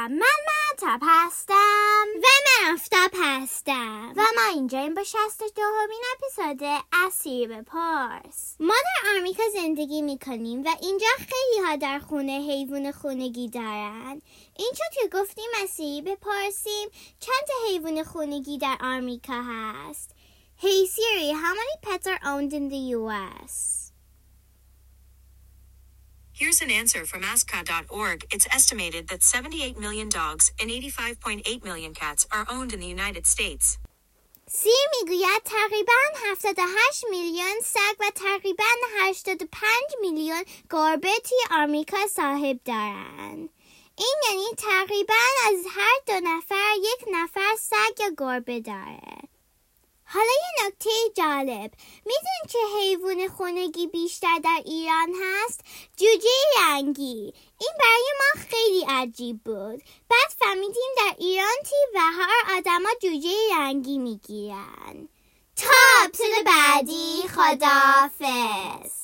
سلام من مهتاب هستم. و من آفتاب هستم. و ما اینجا این با شست دومین اپیزود اسیر به پارس. ما در آمریکا زندگی می‌کنیم و اینجا خیلی ها در خونه حیوان خونگی دارن. اینجا که گفتیم اسیری به پارسیم چند حیوان خونگی در آمریکا هست. Hey Siri, how many pets are owned in the US? Here's an answer from aska.org. It's estimated that 78 million dogs and 85.8 million cats are owned in the United States. سیر می‌گوید تقریبا 78 میلیون سگ و تقریبا 85 میلیون گربه توی آمریکا صاحب دارن. این یعنی تقریبا از هر دو نفر یک نفر سگ یا گربه داره. نکته جالب. می‌دونی که حیوان خونگی بیشتر در ایران هست؟ جوجه رنگی. این برای ما خیلی عجیب بود. بعد فهمیدیم در ایران تی و هر آدما جوجه رنگی می‌گیرن. تا بعدی خدافز